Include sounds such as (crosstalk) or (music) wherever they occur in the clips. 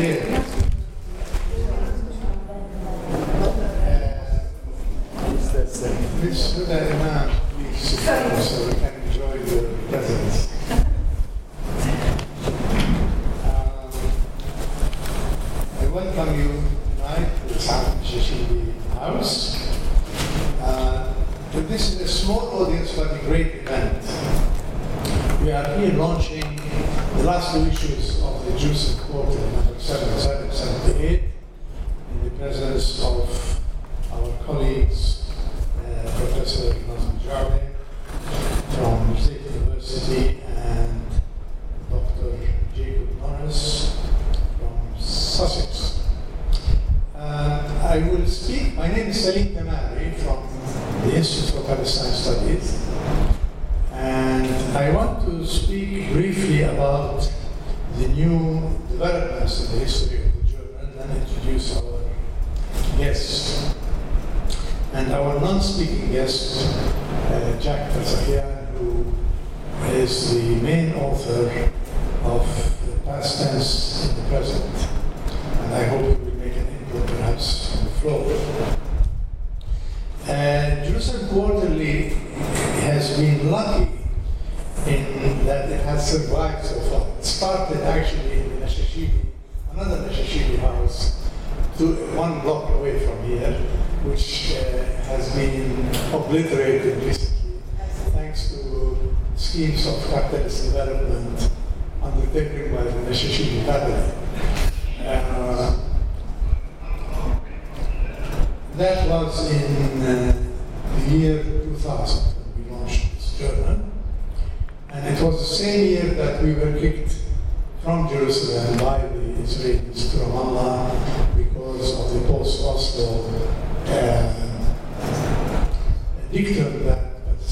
Yeah.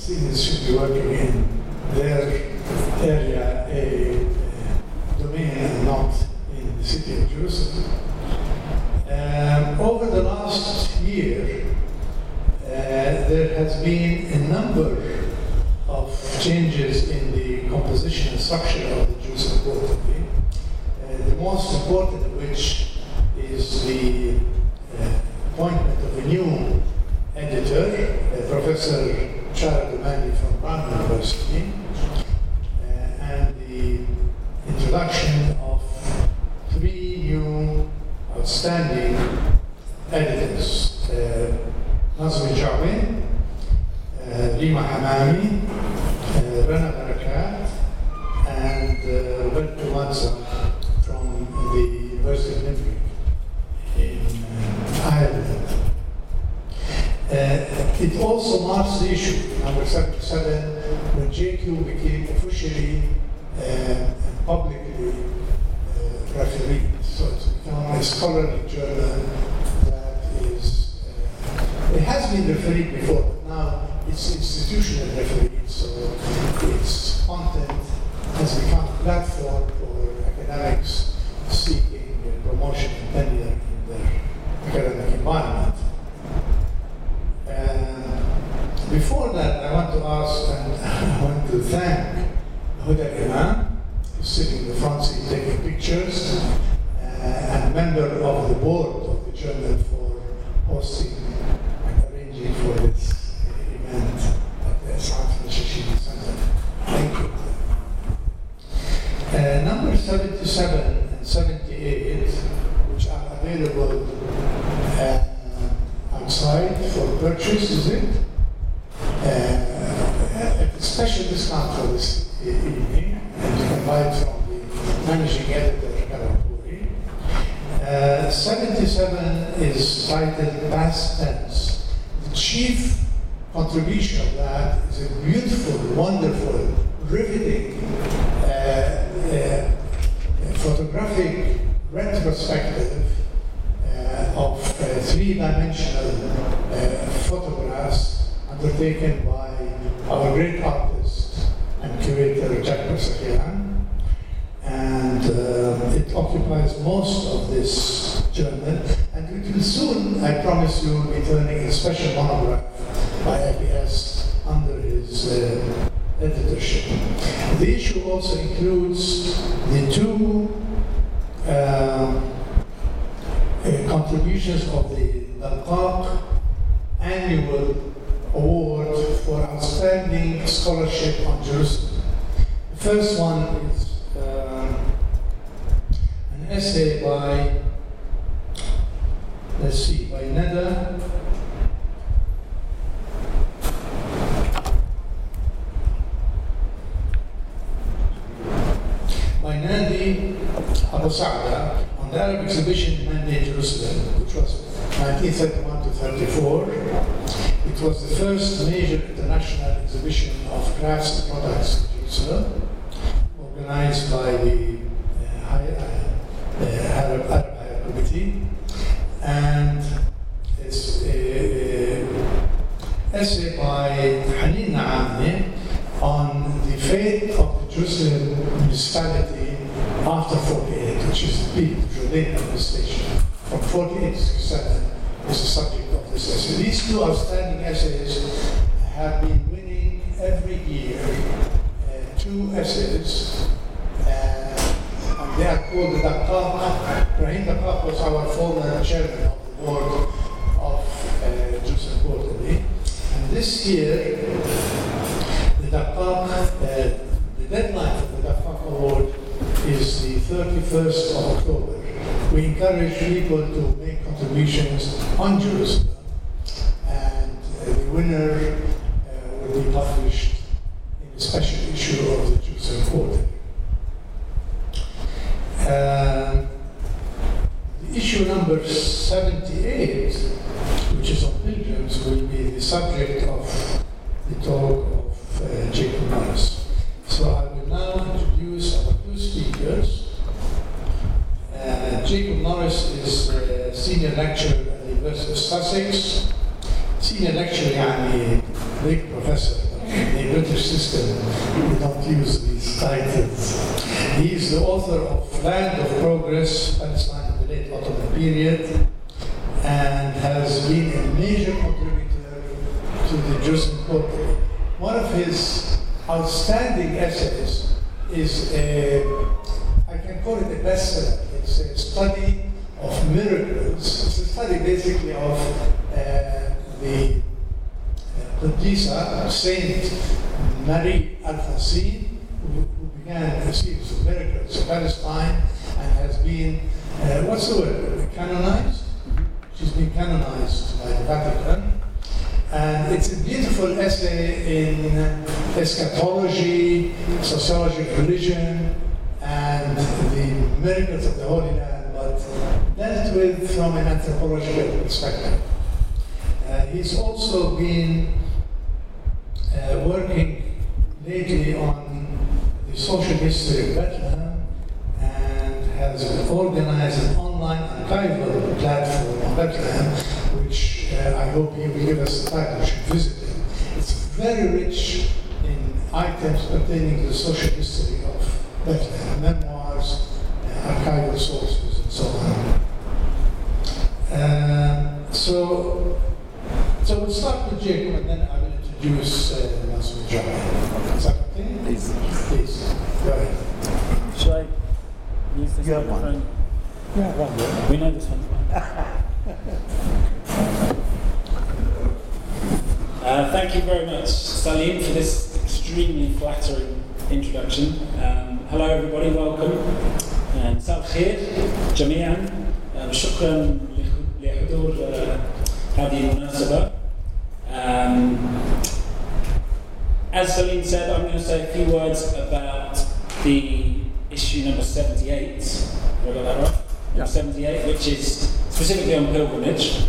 students should be working in their area, a, domain, and not in the city of Jerusalem. Um, over the last year, uh, there has been a number of changes in the composition and structure of the Jerusalem Quarterly. Uh, the most important of which is the uh, appointment of a new editor, uh, Professor Charles Mandy from Brown University, uh, and the introduction 77 is titled Past Tense. The chief contribution of that is a beautiful, wonderful, riveting uh, uh photographic retrospective uh, of uh, three-dimensional photographs undertaken by our great artist and curator Jack Persekian. And uh, it occupies most of this and we will soon, I promise you, be turning a special monograph by IPS under his uh, editorship. The issue also includes the two uh, uh, contributions of the Daqqaq annual award for outstanding scholarship on Jerusalem. The first one is uh, an essay by let's see, by Neda by Nandi Abu Sa'da on the Arab exhibition in Mandate Jerusalem, which was 1931 to 34. It was the first major international exhibition of crafts and products in Jerusalem, organized by the uh, uh, uh, Arab Higher Committee. And it's a, a essay by Hanin Naamni on the fate of the Jerusalem municipality after 48, which is the Jordanian administration. From 48 to 67 is the subject of this essay. These two outstanding essays have been winning every year uh, two essays. They are called the Daqqaq. Rahim Daqqaq was our former chairman of the board of uh, Jerusalem Quarterly. And this year, the Daqqaq, uh, the deadline for the Daqqaq Award is the 31st of October. We encourage people to make contributions on Jerusalem, and uh, the winner uh, will be published in a special issue religion, and the miracles of the Holy Land, but dealt with from an anthropological perspective. Uh, he's also been uh, working lately on the social history of Bethlehem and has organized an online archival platform on Bethlehem, which uh, I hope he will give us the time. We should visit it. It's very rich in items pertaining to the social history of Bethlehem, memoirs, uh, archival sources, and so on. Uh, so, so we'll start with Jacob, and then I will introduce uh, Nasser Jami. Is that okay? Please. Please, go ahead. Should I use this You have one. microphone? Yeah, right. We know this one's (laughs) Uh, thank you very much, Salim, for this extremely flattering introduction. Um, hello, everybody, welcome. مساء الخير جميعا um, شكرا لحضور uh, هذه المناسبة. Um, as Salim said, I'm going to say a few words about the issue number 78. Have I got that right? Yeah. Number 78, which is specifically on pilgrimage.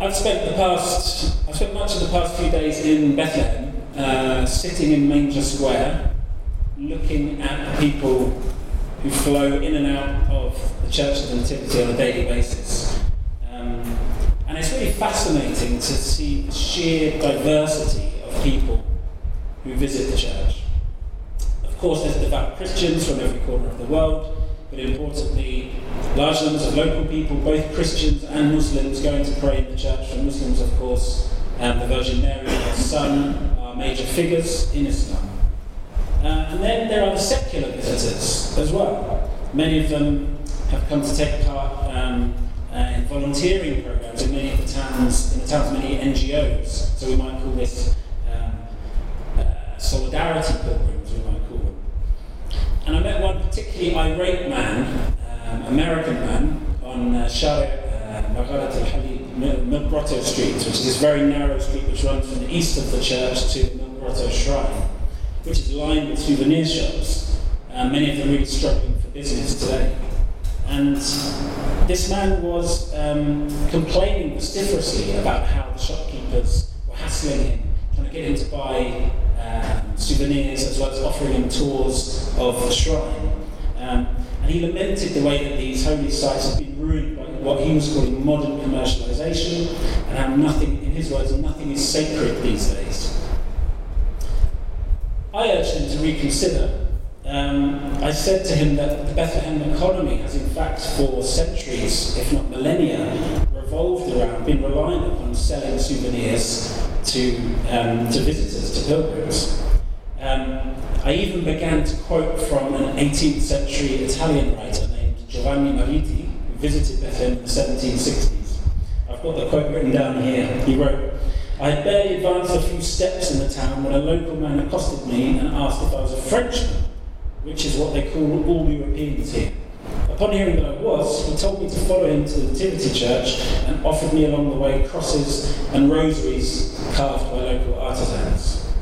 I've spent the past, I've spent much of the past few days in Bethlehem, uh, sitting in Manger Square, looking at the people who flow in and out of the Church of the Nativity on a daily basis. Um, and it's really fascinating to see the sheer diversity of people who visit the church. Of course, there's devout Christians from every corner of the world, but importantly, large numbers of local people, both Christians and Muslims, going to pray in the church. For Muslims, of course, um, the Virgin Mary and her son are major figures in Islam. Uh, and then there are the secular visitors as well. Many of them have come to take part um, uh, in volunteering programs in many of the towns, in the towns, many NGOs. So we might call this um, uh, solidarity pilgrims, we might call them. And I met one particularly irate man, um, American man, on uh, Shari Magharat al Milk Grotto Street, which is this very narrow street which runs from the east of the church to Milk Grotto Shrine, which is lined with souvenir shops, many of them really struggling for business today. And this man was um, complaining vociferously about how the shopkeepers were hassling him, trying to get him to buy um, souvenirs as well as offering him tours of the shrine. Um, and he lamented the way that these holy sites had been ruined by what he was calling modern commercialization, and how nothing, in his words, nothing is sacred these days. I urged him to reconsider. Um, I said to him that the Bethlehem economy has, in fact, for centuries, if not millennia, revolved around, been reliant upon selling souvenirs to, um, to visitors, to pilgrims. Um, I even began to quote from an 18th century Italian writer named Giovanni Mariti, who visited Bethlehem in the 1760s. I've got the quote written down here. He wrote, I had barely advanced a few steps in the town when a local man accosted me and asked if I was a Frenchman, which is what they call all Europeans here. Upon hearing that I was, he told me to follow him to the Nativity Church and offered me along the way crosses and rosaries carved by local artisans.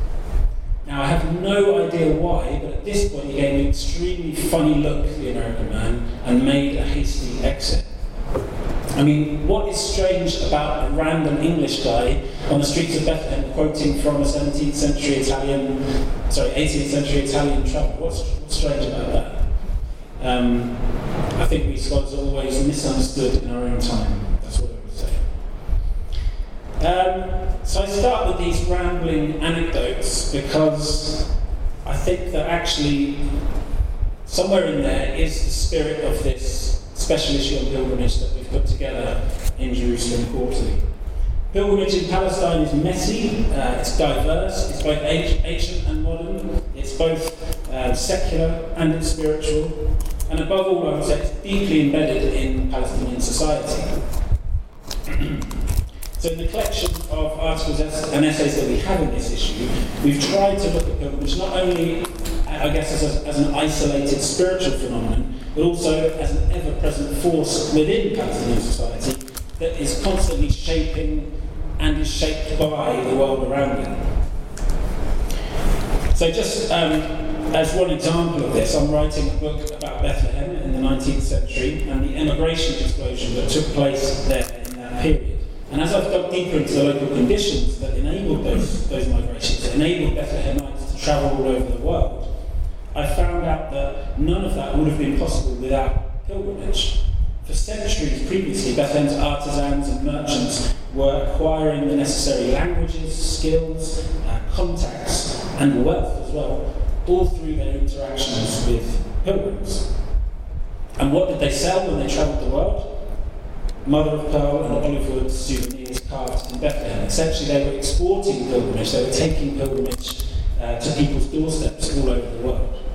Now, I have no idea why, but at this point he gave me an extremely funny look, the American man, and made a hasty exit. I mean, what is strange about a random English guy on the streets of Bethlehem quoting from a 17th century Italian, sorry, 18th century Italian? What's, what's strange about that? Um, I think we Scots are always misunderstood in our own time. That's what I would say. Um, so I start with these rambling anecdotes because I think that actually somewhere in there is the spirit of this special issue on pilgrimage that we've put together in Jerusalem Quarterly. Pilgrimage in Palestine is messy, uh, it's diverse, it's both ancient and modern, it's both uh, secular and it's spiritual, and above all, I would say it's deeply embedded in Palestinian society. (clears throat) So in the collection of articles and essays that we have in this issue, we've tried to look at pilgrimage not only, I guess, as, a, as an isolated spiritual phenomenon, but also as an ever-present force within Palestinian society that is constantly shaping and is shaped by the world around it. So just um, as one example of this, I'm writing a book about Bethlehem in the 19th century and the emigration explosion that took place there in that period. And as I've dug deeper into the local conditions that enabled those, those migrations, that enabled Bethlehemites to travel all over the world, I found out that none of that would have been possible without pilgrimage. For centuries previously, Bethlehem's artisans and merchants were acquiring the necessary languages, skills, uh, contacts, and wealth as well, all through their interactions with pilgrims. And what did they sell when they travelled the world? mother of pearl and olive wood souvenirs carved in Bethlehem. Essentially, they were exporting pilgrimage, they were taking pilgrimage uh, to people's doorsteps all over the world.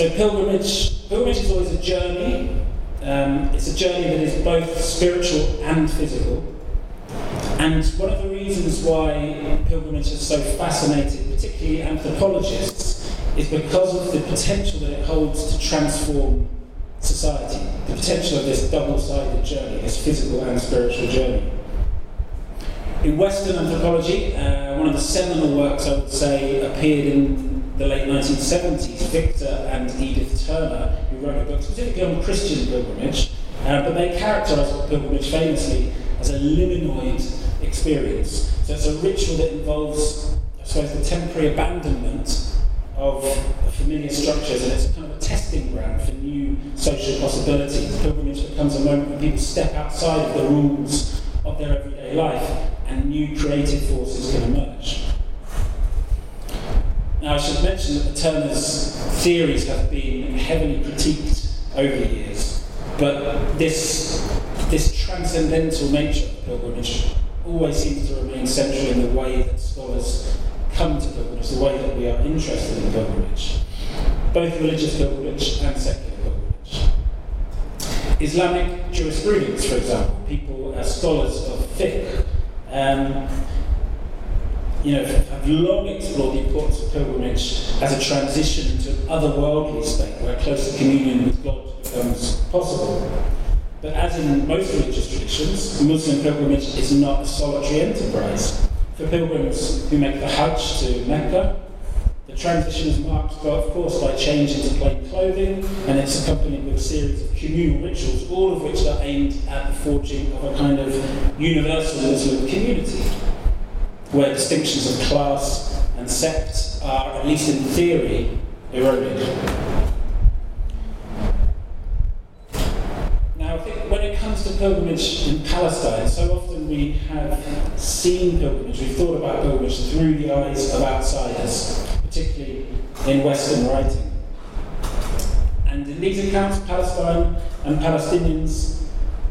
So, pilgrimage, pilgrimage is always a journey. Um, it's a journey that is both spiritual and physical. And one of the reasons why pilgrimage has so fascinated, particularly anthropologists, is because of the potential that it holds to transform society, the potential of this double sided journey, this physical and spiritual journey. In Western anthropology, uh, one of the seminal works I would say appeared in the late 1970s, Victor and Edith Turner, who wrote a book specifically on Christian pilgrimage, uh, but they characterise pilgrimage famously as a liminoid experience. So it's a ritual that involves, I suppose, the temporary abandonment of familiar structures, and it's kind of a testing ground for new social possibilities. Pilgrimage becomes a moment when people step outside of the rules of their everyday life, and new creative forces can emerge. Now, I should mention that the Turner's theories have been heavily critiqued over the years, but this, this transcendental nature of pilgrimage always seems to remain central in the way that scholars come to pilgrimage, the way that we are interested in pilgrimage, both religious pilgrimage and secular pilgrimage. Islamic jurisprudence, for example, people, uh, scholars of fiqh, um, you know, have long explored the importance of pilgrimage as a transition into an otherworldly state where closer communion with God becomes possible. But as in most religious traditions, Muslim pilgrimage is not a solitary enterprise. For pilgrims who make the Hajj to Mecca, the transition is marked, by, of course, by change into plain clothing, and it's accompanied with a series of communal rituals, all of which are aimed at the forging of a kind of universal Muslim community, where distinctions of class and sect are, at least in theory, eroded. Now, I think when it comes to pilgrimage in Palestine, so often we have seen pilgrimage, we've thought about pilgrimage through the eyes of outsiders particularly in Western writing. And in these accounts, Palestine and Palestinians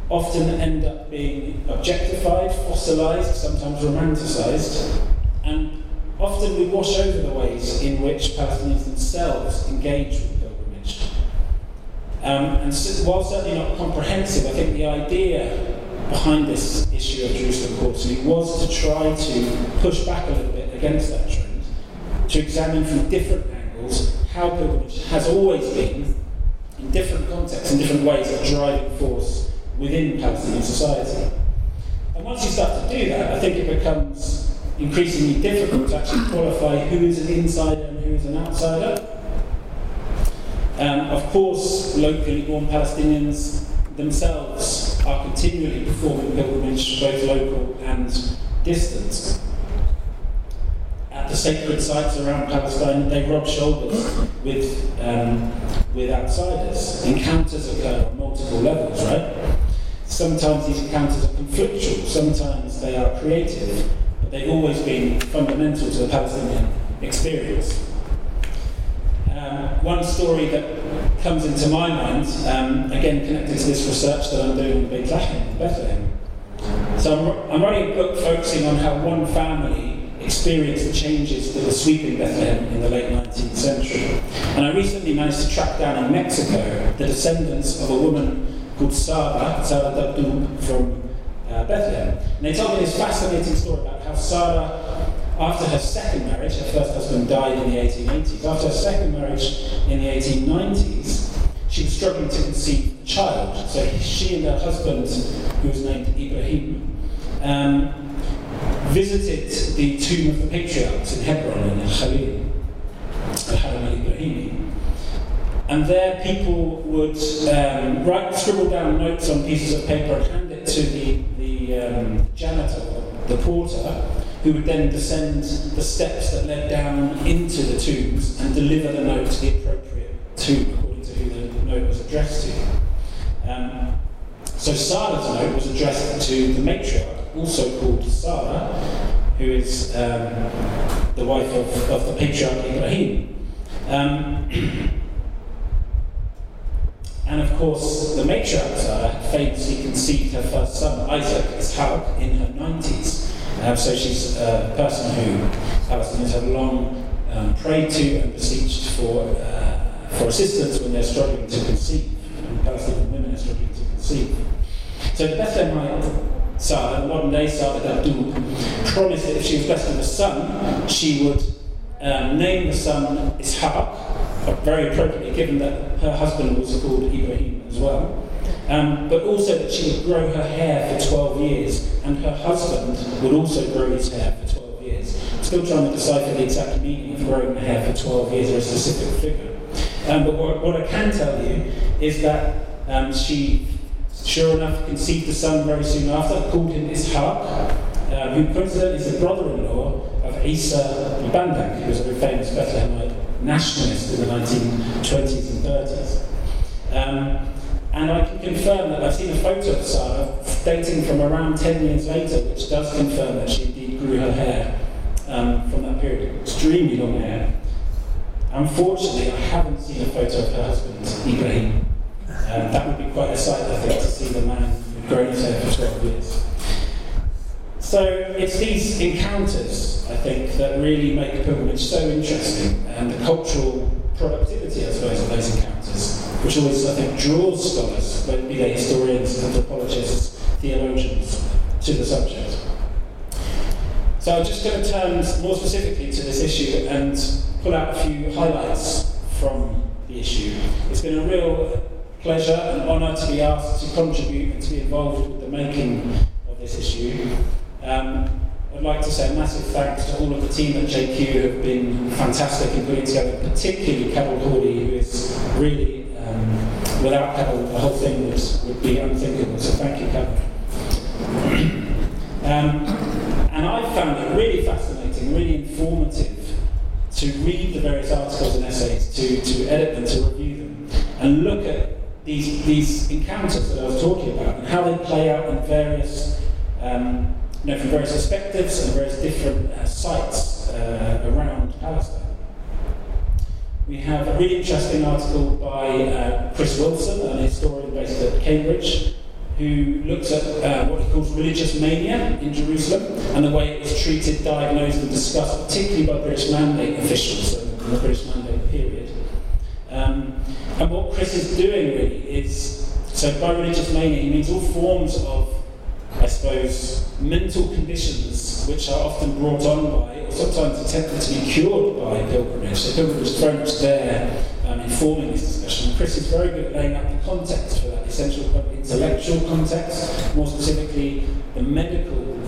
often end up being objectified, fossilized, sometimes romanticized, and often we wash over the ways in which Palestinians themselves engage with pilgrimage. Um, and so, while certainly not comprehensive, I think the idea behind this issue of Jerusalem Quarterly was to try to push back a little bit against that trend to examine from different angles how pilgrimage has always been, in different contexts, in different ways, a driving force within Palestinian society. And once you start to do that, I think it becomes increasingly difficult to actually qualify who is an insider and who is an outsider. Um, of course, locally born Palestinians themselves are continually performing pilgrimage, both local and distant At the sacred sites around Palestine, they rub shoulders with, um, with outsiders. Encounters occur on multiple levels, right? Sometimes these encounters are conflictual, sometimes they are creative, but they've always been fundamental to the Palestinian experience. Um, one story that comes into my mind, um, again connected to this research that I'm doing in Beit Bethlehem. So I'm, I'm writing a book focusing on how one family experienced the changes that were sweeping Bethlehem in the late 19th century. And I recently managed to track down in Mexico the descendants of a woman called Sara, Sara Dabdoub from uh, Bethlehem. And they told me this fascinating story about how Sarah, after her second marriage, her first husband died in the 1880s, after her second marriage in the 1890s, she was struggling to conceive a child. So she and her husband, who was named Ibrahim, um, visited the tomb of the patriarchs in Hebron in Khalil, And there people would um, write, scribble down notes on pieces of paper and hand it to the, the um, janitor, the porter, who would then descend the steps that led down into the tombs and deliver the note to the appropriate tomb according to who the note was addressed to. Um, so Sara's note was addressed to the matriarch, also called Sarah, who is um, the wife of, of the patriarch Ibrahim. (clears throat) And of course, the matriarch Sarah famously conceived her first son, Isaac as Ishaq, in her 90s. Um, so she's a person who Palestinians have long um, prayed to and beseeched for, uh, for assistance when they're struggling to conceive, and Palestinian women are struggling to conceive. So the Bethlehemite Sarah, modern day Sarah Dabdoub, promised that if she was blessed with a son, she would um, name the son Ishaq, very appropriately given that her husband was called Ibrahim as well. Um, but also that she would grow her hair for 12 years, and her husband would also grow his hair for 12 years. Still trying to decipher the exact meaning of growing the hair for 12 years or a specific figure. Um, but what, what, I can tell you is that um, she Sure enough, conceived a son very soon after, called him Ishaq, uh, who coincidentally is the brother-in-law of Isa Bandak, who was a very famous Bethlehemite nationalist in the 1920s and 30s. Um, and I can confirm that I've seen a photo of Sarah dating from around 10 years later, which does confirm that she indeed grew her hair um, from that period. Extremely long hair. Unfortunately, I haven't seen a photo of her husband, Ibrahim. Um, that would be quite a sight, I think, to see the man who'd grown his hair for 12 years. So it's these encounters, I think, that really make the pilgrimage so interesting, and the cultural productivity, I suppose, of those encounters. which always, I think, draws scholars, be they historians, anthropologists, theologians, to the subject. So I'm just going to turn more specifically to this issue and pull out a few highlights from the issue. It's been a real pleasure and honour to be asked to contribute and to be involved with the making of this issue. Um, I'd like to say a massive thanks to all of the team at JQ who have been fantastic in putting together, particularly Kevin Hawley, who is really, um, without Cabell, the whole thing would, would be unthinkable. So thank you, Kevin. um, and I found it really fascinating, really informative to read the various articles and essays, to, to edit them, to review them, and look at these, these encounters that I was talking about and how they play out in various, um, you know, from various perspectives and various different uh, sites uh, around Palestine. We have a really interesting article by uh, Chris Wilson, an historian based at Cambridge, who looks at uh, what he calls religious mania in Jerusalem and the way it was treated, diagnosed, and discussed, particularly by British Mandate officials in the British Mandate period. Um, and what Chris is doing really is, so by religious mania, he means all forms of, Suppose, mental conditions which are often brought on by, or sometimes attempted to be cured by pilgrimage. So pilgrimage is very much there um, informing this discussion. Chris is very good at laying out the context for that, essential intellectual context, more specifically the medical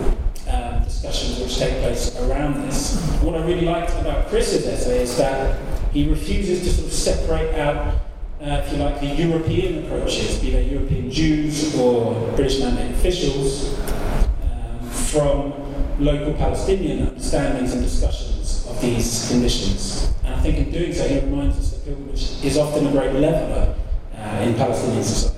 um, discussions which take place around this. And what I really liked about Chris's essay is that he refuses to sort of separate out uh, if you like, the European approaches, be they European Jews or British mandate officials, um, from local Palestinian understandings and discussions of these conditions. And I think in doing so, he reminds us that pilgrimage is often a great leveller uh, in Palestinian society.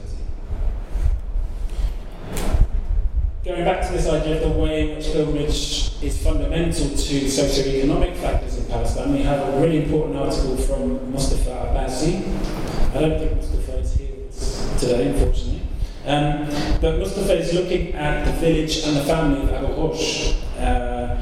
Going back to this idea of the way in which pilgrimage is fundamental to socio-economic factors in Palestine, we have a really important article from Mustafa Abbasi, I don't think Mustafa is here today, unfortunately. Um, but Mustafa is looking at the village and the family of Abu Ghosh, uh,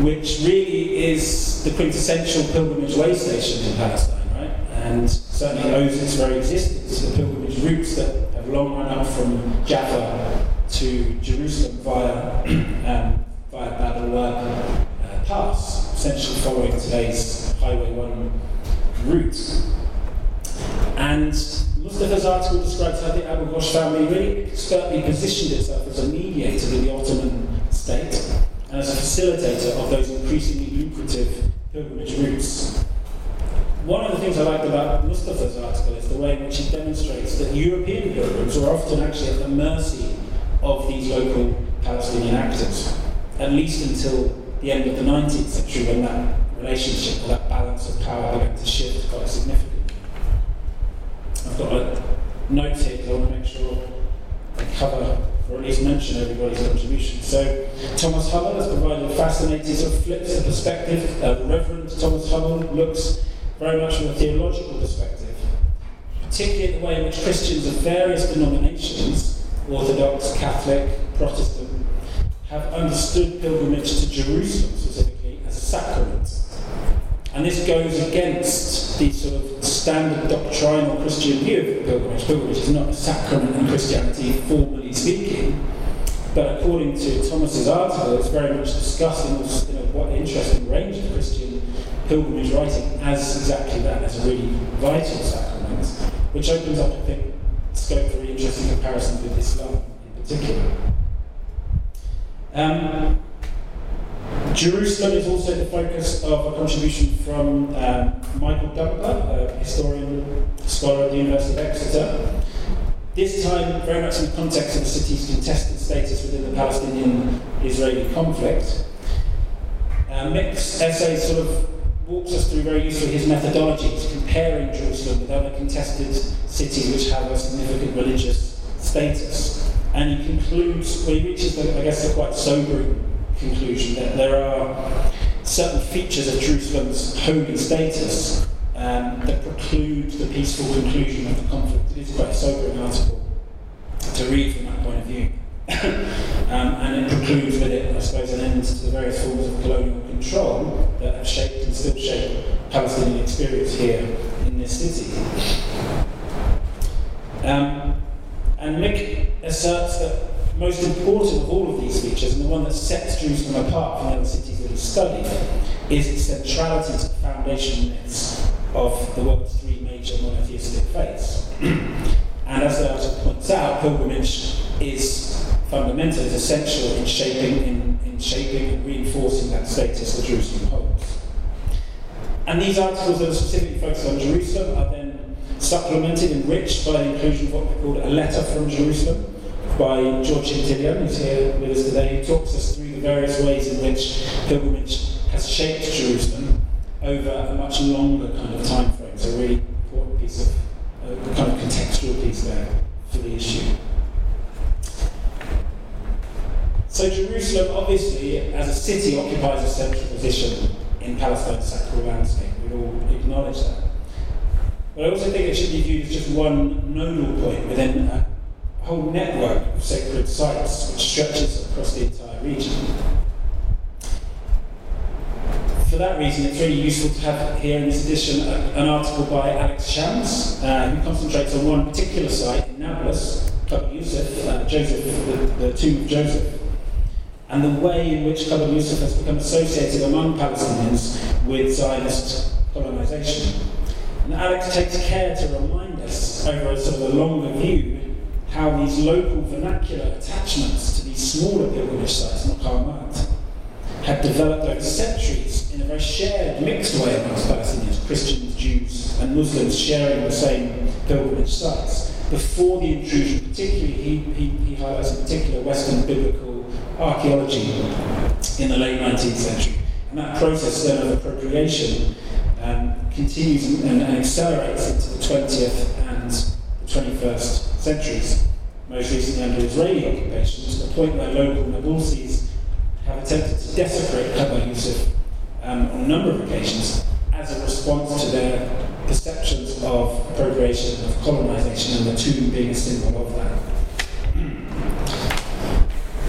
which really is the quintessential pilgrimage way station in Palestine, right? And certainly owes its very existence to the pilgrimage routes that have long run up from Jaffa to Jerusalem via, (clears throat) um, via Bab al uh, Pass, essentially following today's Highway 1 route. And Mustafa's article describes how the Abu Ghosh family really expertly positioned itself as a mediator with the Ottoman state and as a facilitator of those increasingly lucrative pilgrimage routes. One of the things I liked about Mustafa's article is the way in which he demonstrates that European pilgrims were often actually at the mercy of these local Palestinian actors, at least until the end of the 19th century when that relationship that balance of power began to shift quite significantly. I've got a note here because I want to make sure I cover or at least mention everybody's contribution. So Thomas Hummel has provided a fascinating sort of flips the perspective. Uh, Reverend Thomas Hummel looks very much from a theological perspective, particularly the way in which Christians of various denominations, Orthodox, Catholic, Protestant, have understood pilgrimage to Jerusalem specifically as a sacrament and this goes against the sort of standard doctrinal Christian view of the pilgrimage. Pilgrimage is not a sacrament in Christianity, formally speaking. But according to Thomas's article, it's very much discussed in you know, what interesting range of Christian pilgrimage writing as exactly that, as a really vital sacrament, which opens up, I think, scope for really interesting comparison with Islam in particular. Um, Jerusalem is also the focus of a contribution from um, Michael Dumper, a historian, scholar at the University of Exeter. This time, very much in the context of the city's contested status within the Palestinian-Israeli conflict. Uh, Mick's essay sort of walks us through very usefully his methodologies, comparing Jerusalem with other contested cities which have a significant religious status. And he concludes, well, he reaches, the, I guess, a quite sobering conclusion that there are certain features of Jerusalem's holy status um, that preclude the peaceful conclusion of the conflict. It is quite a sobering article to read from that point of view. (laughs) um, and it precludes with it, I suppose, an end to the various forms of colonial control that have shaped and still shape Palestinian experience here in this city. Um, and Mick asserts that most important of all of these features, and the one that sets Jerusalem apart from the other cities that he studied, is its centrality to the foundation myths of the world's three major monotheistic faiths. (clears throat) and as the article points out, pilgrimage is fundamental, is essential in shaping, in, in shaping and reinforcing that status that Jerusalem holds. And these articles that are specifically focused on Jerusalem are then supplemented, enriched by the inclusion of what we call a letter from Jerusalem by George Hintlian, who's here with us today, who talks us through the various ways in which pilgrimage has shaped Jerusalem over a much longer kind of time frame. So a really important piece of, uh, kind of contextual piece there for the issue. So Jerusalem, obviously, as a city, occupies a central position in Palestine's sacral landscape. We all acknowledge that. But I also think it should be viewed as just one nodal point within a whole network of sacred sites which stretches across the entire region. For that reason, it's really useful to have here in this edition an article by Alex Shams, uh, who concentrates on one particular site in Nablus, Qabr Yusuf, uh, Joseph, the, the tomb of Joseph, and the way in which Qabr Yusuf has become associated among Palestinians with Zionist colonization. And Alex takes care to remind us, over a sort of a longer view, how these local vernacular attachments to these smaller pilgrimage sites, Maqamat, had developed over centuries in a very shared, mixed way amongst Palestinians, Christians, Jews, and Muslims sharing the same pilgrimage sites. Before the intrusion, particularly, he, he, he highlights in particular Western biblical archaeology in the late 19th century. And that process then of appropriation um, continues and, and accelerates into the 20th and the 21st centuries, most recently under Israeli occupation, to the point where local Nabulsis have attempted to desecrate Qabr Yusuf um, on a number of occasions as a response to their perceptions of appropriation, of colonization, and the tomb being a symbol of that.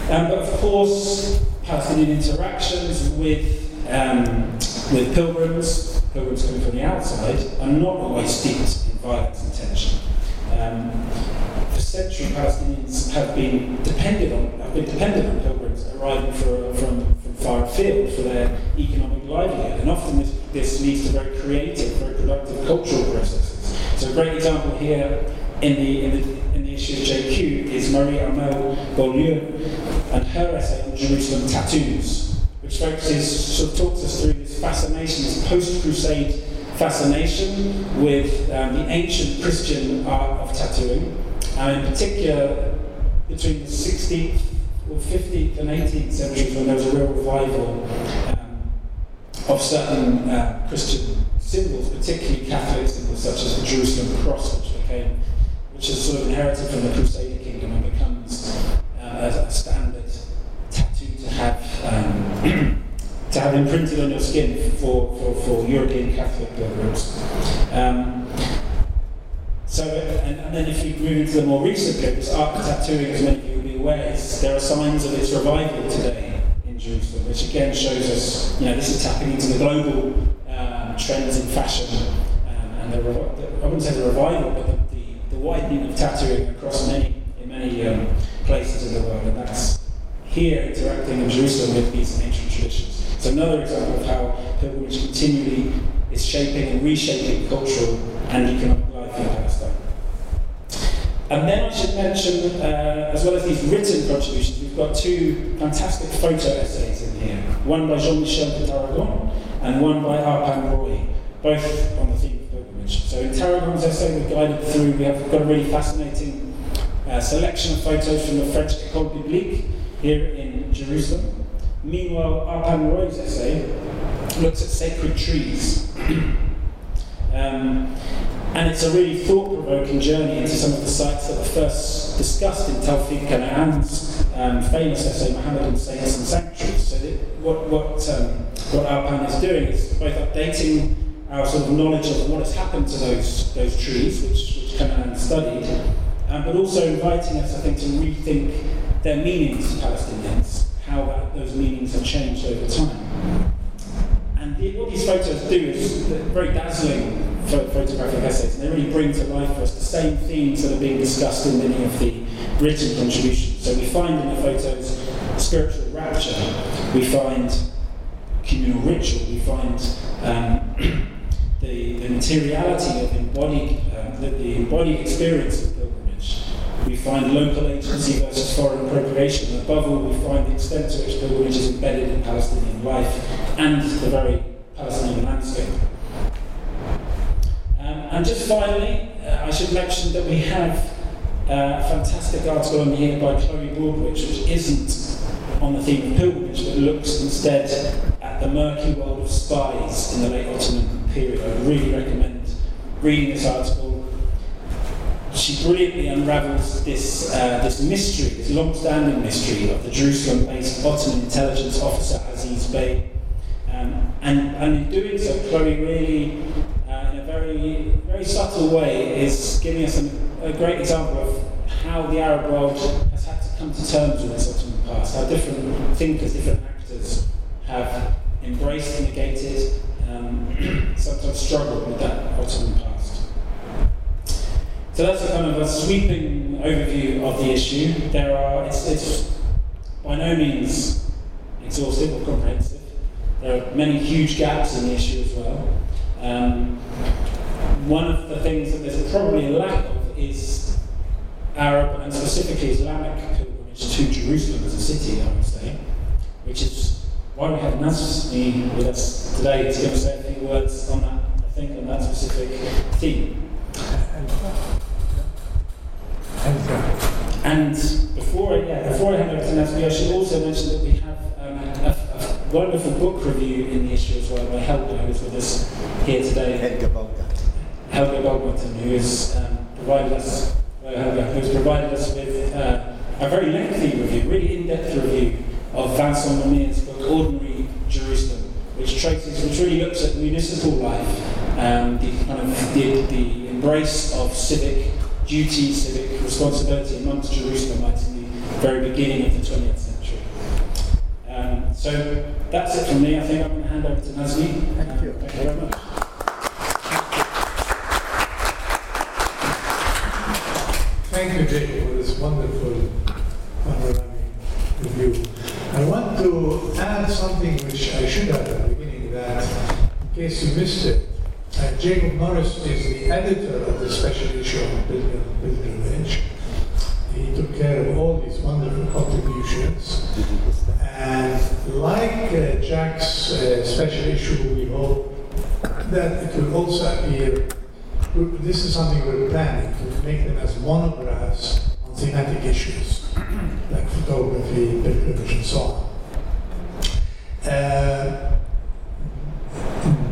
Um, but of course, Palestinian interactions with, um, with pilgrims, pilgrims coming from the outside, are not always steeped in violence and tension. Um, century Palestinians have been dependent on have been dependent on pilgrims arriving for, from, from far afield for their economic livelihood, and often this, this leads to very creative, very productive cultural processes. So a great example here in the in the, in the issue of JQ is Marie Armelle Beaulieu and her essay on Jerusalem tattoos, which focuses sort of talks us through this fascination, this post-crusade fascination with um, the ancient Christian art of tattooing and in particular between the 16th or 15th and 18th centuries when there was a real revival um, of certain uh, Christian symbols, particularly Catholic symbols such as the Jerusalem cross, which became, which is sort of inherited from the Crusader kingdom and becomes uh, a standard tattoo to have um, (clears throat) to have imprinted on your skin for, for, for European Catholic pilgrims. Um, so, and, and, then if you move into the more recent period, this art tattooing, as many of you will be aware, there are signs of its revival today in Jerusalem, which again shows us, you know, this is tapping into the global um, trends in fashion um, and the, the, I wouldn't say the revival, but the, the, the widening of tattooing across many, in many um, places in the world, and that's here interacting in Jerusalem with these ancient traditions. So another example of how pilgrimage continually is shaping and reshaping cultural and economic and then I should mention, uh, as well as these written contributions, we've got two fantastic photo essays in here. One by Jean-Michel de Tarragon and one by Arpan Roy, both on the theme of pilgrimage. So in Tarragon's essay, we've guided through, we have got a really fascinating uh, selection of photos from the French École Biblique here in Jerusalem. Meanwhile, Arpan Roy's essay looks at sacred trees. (clears throat) um, and it's a really thought-provoking journey into some of the sites that were first discussed in Tawfiq Kana'an's um, famous essay, Mohammedan Saints and Sanctuaries. So that what, what, um, what Arpan is doing is both updating our sort of knowledge of what has happened to those, those trees, which, which Kana'an studied, um, but also inviting us, I think, to rethink their meanings to Palestinians, how that, those meanings have changed over time. And the, what these photos do is very dazzling photographic essays, and they really bring to life for us the same themes that are being discussed in many of the written contributions. So we find in the photos spiritual rapture, we find communal ritual, we find um, (clears throat) the, the materiality of embodied, um, the, the embodied experience of pilgrimage. We find local agency versus foreign appropriation. Above all, we find the extent to which pilgrimage is embedded in Palestinian life and the very Palestinian landscape. And just finally, uh, I should mention that we have uh, a fantastic article on here by Chloe Bordewich, which isn't on the theme of pilgrimage, but looks instead at the murky world of spies in the late Ottoman period. I really recommend reading this article. She brilliantly unravels this, uh, this mystery, this long-standing mystery of the Jerusalem-based Ottoman intelligence officer Aziz Bey. Um, and, and in doing so, Chloe really, very, very subtle way, is giving us a, a great example of how the Arab world has had to come to terms with its Ottoman past, how different thinkers, different actors have embraced, negated, um, (clears throat) sometimes struggled with that Ottoman past. So that's a kind of a sweeping overview of the issue. There are, it's, it's by no means exhaustive or comprehensive. There are many huge gaps in the issue as well. Um, one of the things that there's probably a lack of is Arab and specifically Islamic pilgrimage to Jerusalem as a city, I would say, which is why we have Nazmi with us today to give us a few words on that, I think, on that specific theme. And before, yeah, before I hand over to Nazmi, I should also mention that we have um, wonderful book review in the issue as well by Helga, who's with us here today. Helga Baumgarten. Helga Baumgarten, who has um, provided us, well, Helga, who's provided us with uh, a very lengthy review, really in-depth review of Vincent Lemire's book Ordinary Jerusalem, which traces, which really looks at municipal life, um, the kind of the, the embrace of civic duty, civic responsibility amongst Jerusalemites in the very beginning of the 20th century. Um, so that's it from me. I think I'm going to hand over to Nazmi. Thank you. Um, thank you very much. Thank you, Jake, for this wonderful panoramic review. I want to add something which I should have at the beginning, that in case you missed it, uh, Jacob Norris is the editor of the special issue of Pilgrim- Pilgrimage. He took care of all these wonderful contributions. And like uh, Jack's uh, special issue, we hope that it will also appear. This is something we're planning to make them as monographs on thematic issues like photography, pilgrimage, and so on. Uh,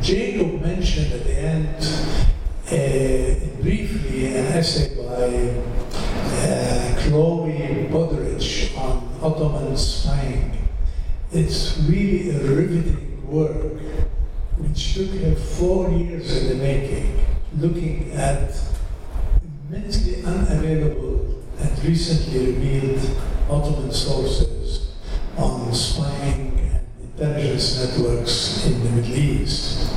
Jacob mentioned at the end uh, briefly an essay by uh, Chloe Bordewich on Ottoman spying. It's really a riveting work which took her four years in the making, looking at immensely unavailable and recently revealed Ottoman sources on spying and intelligence networks in the Middle East.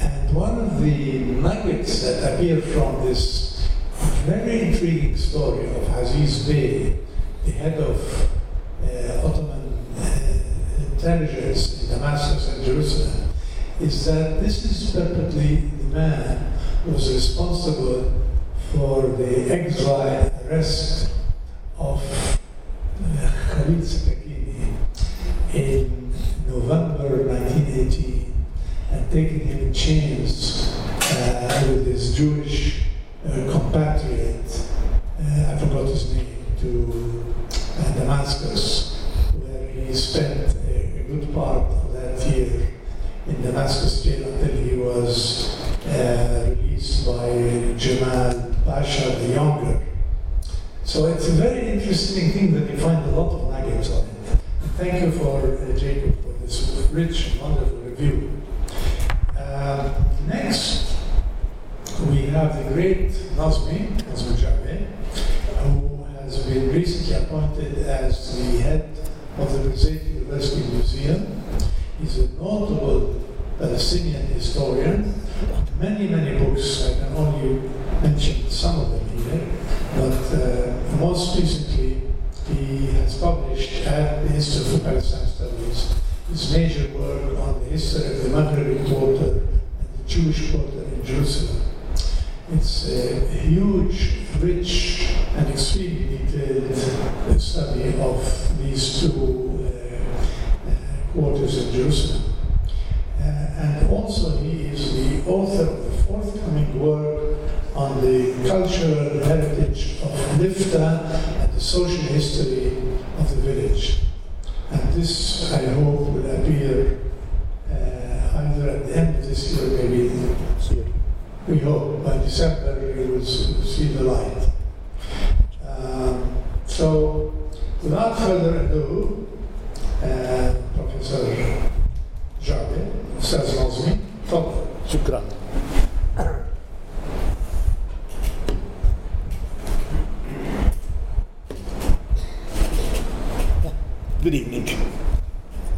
And one of the nuggets that appear from this very intriguing story of Aziz Bey, the head of uh, Ottoman uh, intelligence in Damascus and Jerusalem, is that this is perfectly the man who was responsible for the exile arrest of uh, Khalid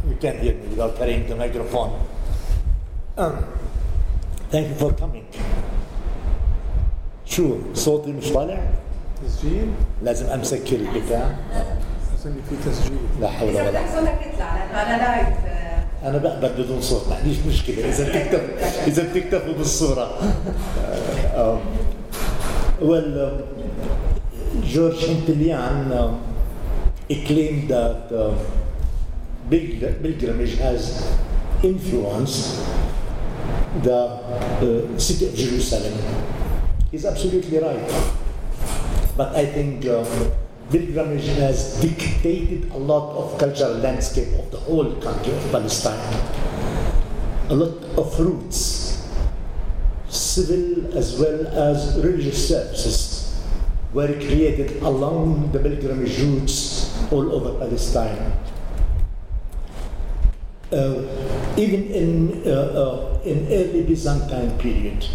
You can't hear me without carrying the microphone. Um, thank you for coming. شو صوتي مش طالع؟ تسجيل لازم أمسك البتاع لي في تسجيل. لا حول ولا بدك صوتك يطلع لأنه أنا لايف آه، أنا بقبل بدون صوت ما عنديش مشكلة. إذا بتكتب إذا بتكتفوا بالصورة. um, (laughs) well um, George Hintelian um, claimed that pilgrimage has influenced the uh, city of Jerusalem. He's absolutely right. But I think um, pilgrimage has dictated a lot of cultural landscape of the whole country of Palestine. A lot of roots, civil as well as religious services, were created along the pilgrimage routes all over Palestine. Uh, even in, uh, uh, in early Byzantine period,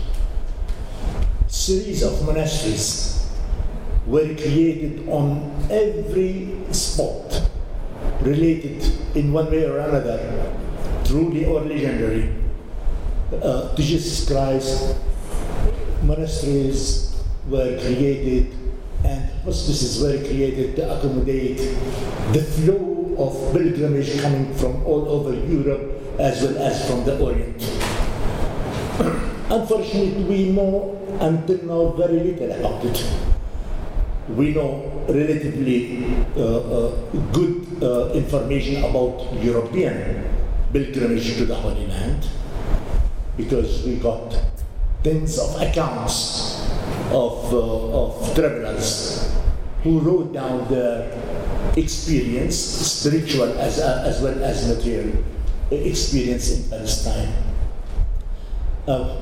series of monasteries were created on every spot related in one way or another, truly or legendary, uh, to Jesus Christ. Monasteries were created and hospices were created to accommodate the flow of pilgrimage coming from all over Europe as well as from the Orient. (clears throat) Unfortunately, we know until now very little about it. We know relatively uh, uh, good uh, information about European pilgrimage to the Holy Land because we got tens of accounts of, uh, of travelers who wrote down their experience, spiritual as, as well as material experience in Palestine. Uh,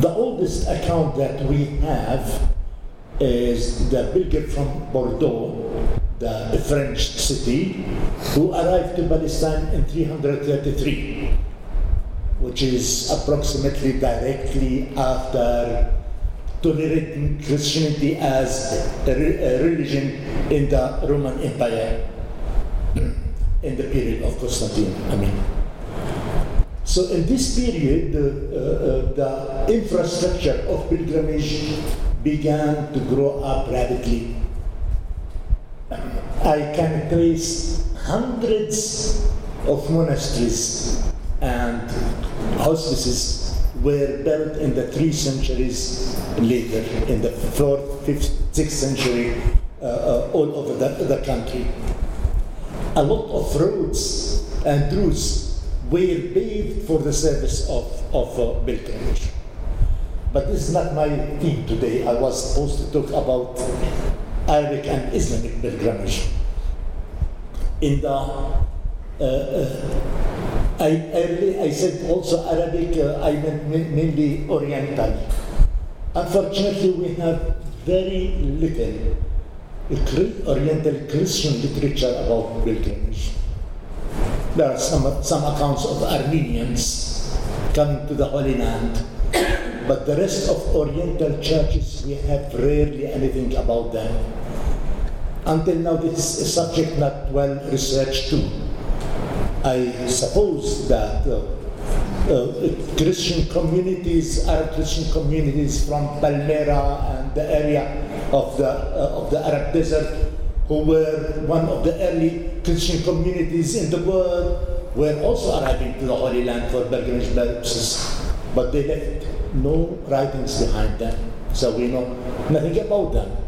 the oldest account that we have is the pilgrim from Bordeaux, the French city, who arrived to Palestine in 333, which is approximately directly after tolerating Christianity as a, a religion in the Roman Empire in the period of Constantine. I mean. So in this period, the, uh, uh, the infrastructure of pilgrimage began to grow up rapidly. I can trace hundreds of monasteries and hospices were built in the three centuries later, in the fourth, fifth, sixth century, uh, uh, all over the, the country. A lot of roads and routes were paved for the service of, of uh, pilgrimage. But this is not my theme today. I was supposed to talk about Arabic and Islamic pilgrimage. In the uh, uh, I, really, I said also Arabic, uh, I meant mainly Oriental. Unfortunately, we have very little Oriental Christian literature about pilgrimage. There are some, some accounts of Armenians coming to the Holy Land, but the rest of Oriental churches, we have rarely anything about them. Until now, this is a subject not well researched too. I suppose that uh, uh, Christian communities, Arab Christian communities from Palmyra and the area of the, uh, of the Arab desert, who were one of the early Christian communities in the world, were also arriving to the Holy Land for pilgrimage purposes, but they left no writings behind them, so we know nothing about them.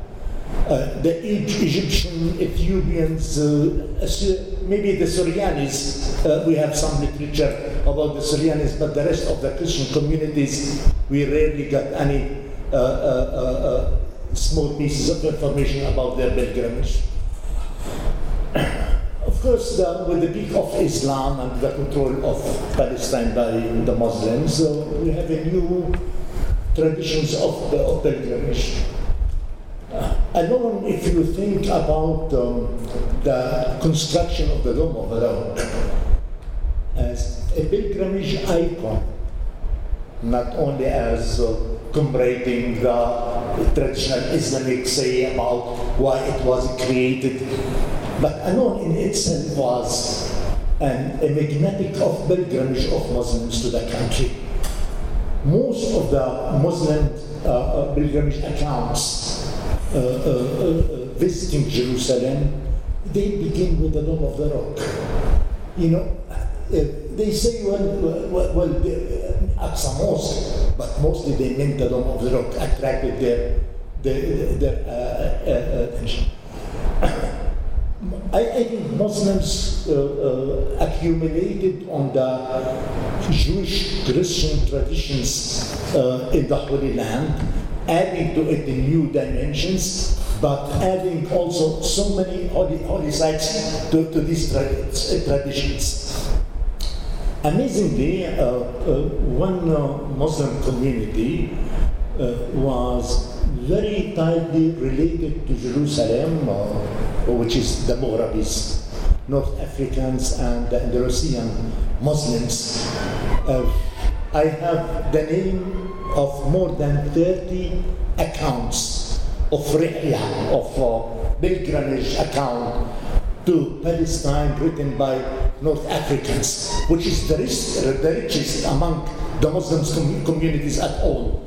Uh, the Egyptian, Ethiopians, uh, maybe the Syrians, uh, we have some literature about the Syrians, but the rest of the Christian communities, we rarely got any small pieces of information about their pilgrimage. (coughs) Of course, the, with the peak of Islam and the control of Palestine by the Muslims, we have a new traditions of, the, of pilgrimage. Alone, if you think about um, the construction of the Dome of the Rock as a pilgrimage icon, not only as uh, commemorating the traditional Islamic say about why it was created, but alone in itself was an, a magnetic of pilgrimage of Muslims to the country. Most of the Muslim uh, pilgrimage accounts uh, uh, Uh, uh, uh, visiting Jerusalem, they begin with the Dome of the Rock. You know, they say, well, well, well Aqsa Mosque, but mostly they meant the Dome of the Rock, attracted their, their, their attention. (coughs) I, I, think Muslims uh, uh, accumulated on the Jewish Christian traditions uh, in the Holy Land adding to it the new dimensions, but adding also so many holy, holy sites to, to these tra traditions. Amazingly, uh, uh, one uh, Muslim community uh, was very tightly related to Jerusalem, uh, which is the Maghrabis, North Africans and the Andalusian Muslims. Uh, I have the name of more than 30 accounts of rihla, of uh, pilgrimage account to Palestine written by North Africans, which is the, the richest among the Muslim com communities at all.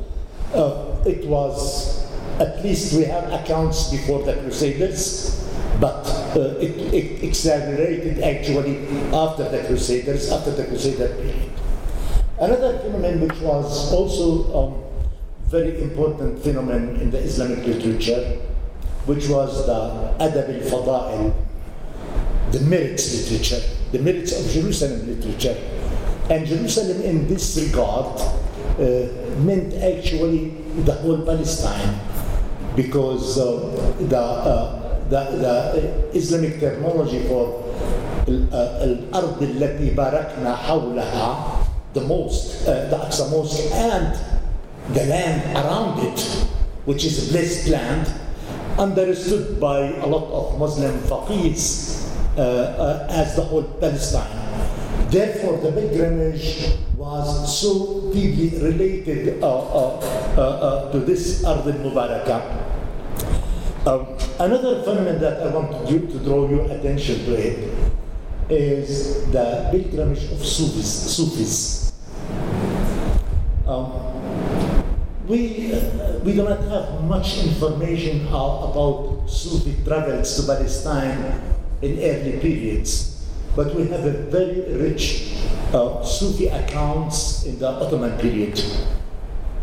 Uh, it was, at least we have accounts before the Crusaders, but uh, it, it accelerated actually after the Crusaders, after the Crusader period. Another phenomenon which was also a um, very important phenomenon in the Islamic literature, which was the Adab al-Fada'il, the merits literature, the merits of Jerusalem literature. And Jerusalem in this regard uh, meant actually the whole Palestine because uh, the, uh, the, the, Islamic terminology for الأرض التي باركنا حولها the mosque, uh, the Aqsa Mosque, and the land around it, which is blessed land, understood by a lot of Muslim faqirs uh, uh, as the whole Palestine. Therefore, the pilgrimage was so deeply related uh, uh, uh, to this Ard al-Mubarakah. Um, another phenomenon that I want to, to draw your attention to it is the pilgrimage of Sufis. Sufis. Um, we, uh, we do not have much information how, about Sufi travels to Palestine in early periods, but we have a very rich uh, Sufi accounts in the Ottoman period.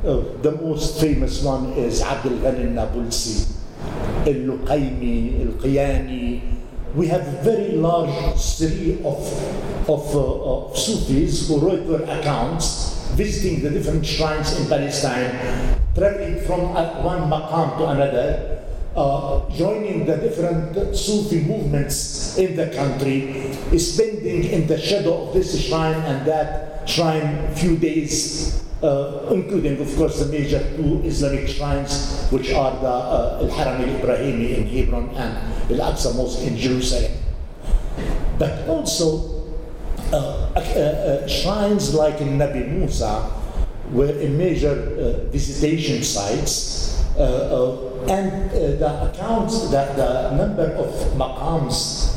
Uh, the most famous one is Abdul Ghani al-Nabulsi, al-Luqaymi, al-Qiyani. We have a very large series of, of, uh, of Sufis who wrote their accounts visiting the different shrines in Palestine, traveling from one maqam to another, uh, joining the different Sufi movements in the country, spending in the shadow of this shrine and that shrine few days, uh, including, of course, the major two Islamic shrines, which are the uh, Al-Haram al-Ibrahimi in Hebron and Al-Aqsa Mosque in Jerusalem. But also, shrines like in Nabi Musa were a major visitation sites and the accounts that the number of maqams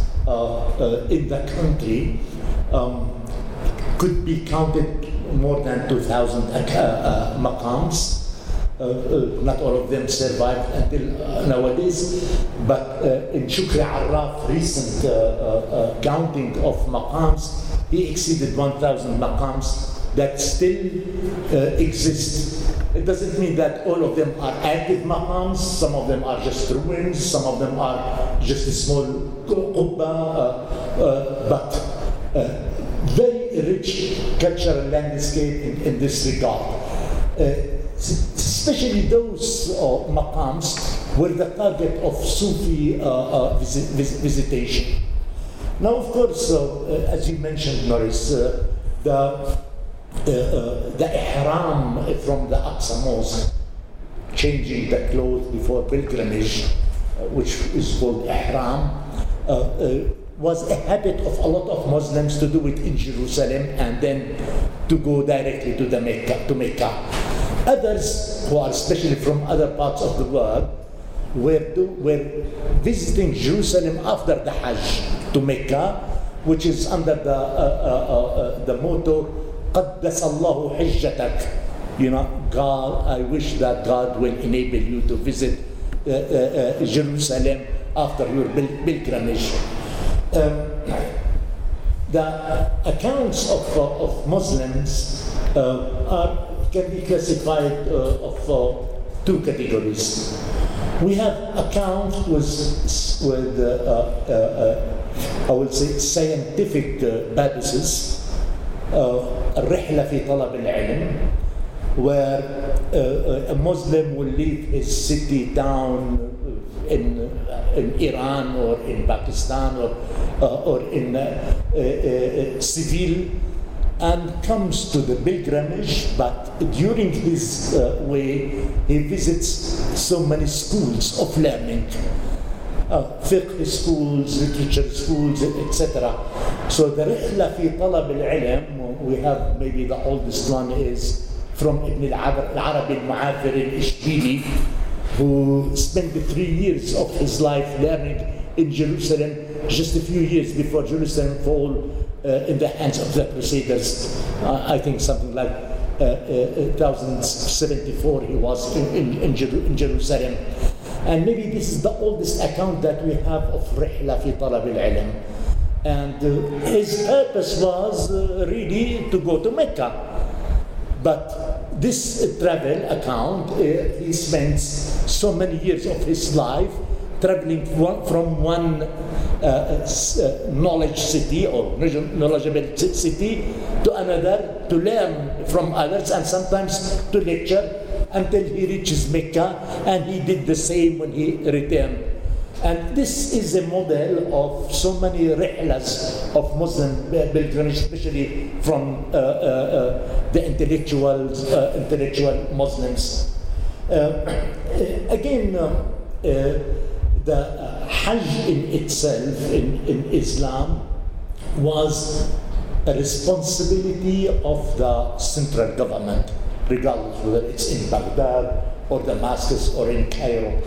in the country um, could be counted more than 2,000 uh, uh, maqams. Uh, uh, not all of them survived until uh, nowadays, but uh, in Shukri Arraf recent uh, uh, uh, counting of maqams, he exceeded 1,000 maqams that still uh, exist. It doesn't mean that all of them are active maqams, some of them are just ruins, some of them are just a small qubba, uh, uh, but uh, very rich cultural landscape in, in this regard. Uh, especially those uh, maqams were the target of Sufi visit, vis- visitation. Now, of course, uh, uh, as you mentioned, Norris, uh, the, uh, uh, the ihram from the Aqsa Mosque, changing the clothes before pilgrimage, which is called ihram, was a habit of a lot of Muslims to do it in Jerusalem and then to go directly to the Mecca, to Mecca. Others who are especially from other parts of the world were, do, were visiting Jerusalem after the Hajj to Mecca, which is under the, uh, uh, uh, uh, the motto, قدس الله حجتك. You know, God, I wish that God will enable you to visit uh, uh, uh, Jerusalem after your pil- pilgrimage. Um, the accounts of, uh, of Muslims uh, are, can be classified uh, of uh, two categories. We have accounts with, with uh, uh, uh, I would say, scientific uh, purposes. Uh, الرحلة في طلب العلم where uh, a Muslim will leave his city, town in, in Iran or in Pakistan or, uh, or in uh, uh, uh, Seville and comes to the pilgrimage, but during his uh, way, he visits so many schools of learning. Uh, fiqh schools, literature schools, etc. So the رحلة في طلب العلم, we have maybe the oldest one is from Ibn al-Arabi al-Mu'afir al-Ishbili, who spent three years of his life learning in Jerusalem, just a few years before Jerusalem fall uh, in the hands of the Crusaders. Uh, I think something like uh, uh, 1074 he was in, in, in, Jeru- in Jerusalem. And maybe this is the oldest account that we have of Rihla fi Talab al-Ilm. And uh, his purpose was uh, really to go to Mecca. But this uh, travel account, uh, he spends so many years of his life traveling from one uh, uh, knowledge city or knowledgeable city to another to learn from others and sometimes to lecture until he reaches Mecca and he did the same when he returned. And this is a model of so many rihlas of Muslim pilgrimage, especially from uh, uh, uh, the intellectuals, uh, intellectual Muslims. (clears throat) Again, the uh, Hajj in itself in, in Islam was a responsibility of the central government, regardless whether it's in Baghdad or Damascus or in Cairo.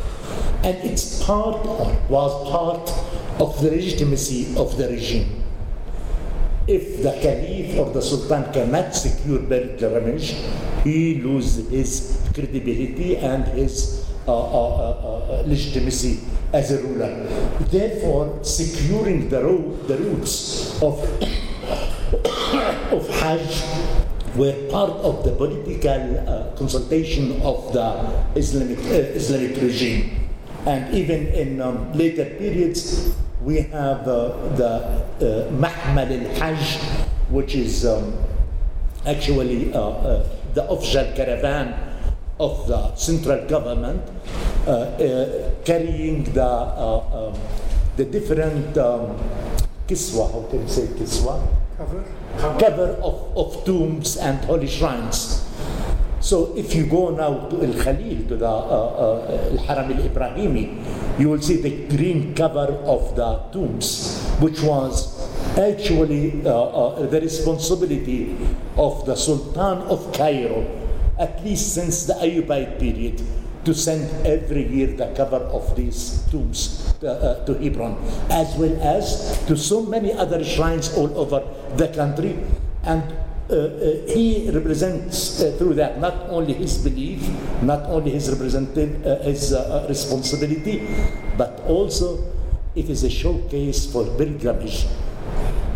And it's part, was part, of the legitimacy of the regime. If the Caliph or the Sultan cannot secure pilgrimage, he loses his credibility and his legitimacy as a ruler. Therefore, securing the, ro- the roots of, (coughs) of Hajj were part of the political uh, consultation of the Islamic, uh, Islamic regime. And even in um, later periods, we have uh, the uh, Mahmal al-Hajj, which is um, actually uh, uh, the official caravan of the central government uh, uh, carrying the, uh, um, the different um, kiswa, how can you say kiswa? Cover. cover of, of tombs and holy shrines. So if you go now to Al Khalil, to the uh, uh, Haram Al Ibrahimi, you will see the green cover of the tombs, which was actually uh, the responsibility of the Sultan of Cairo, at least since the Ayyubite period, to send every year the cover of these tombs uh, uh, to Hebron, as well as to so many other shrines all over the country. And uh, he represents uh, through that not only his belief, not only his representative, uh, his uh, uh, responsibility, but also it is a showcase for pilgrimage.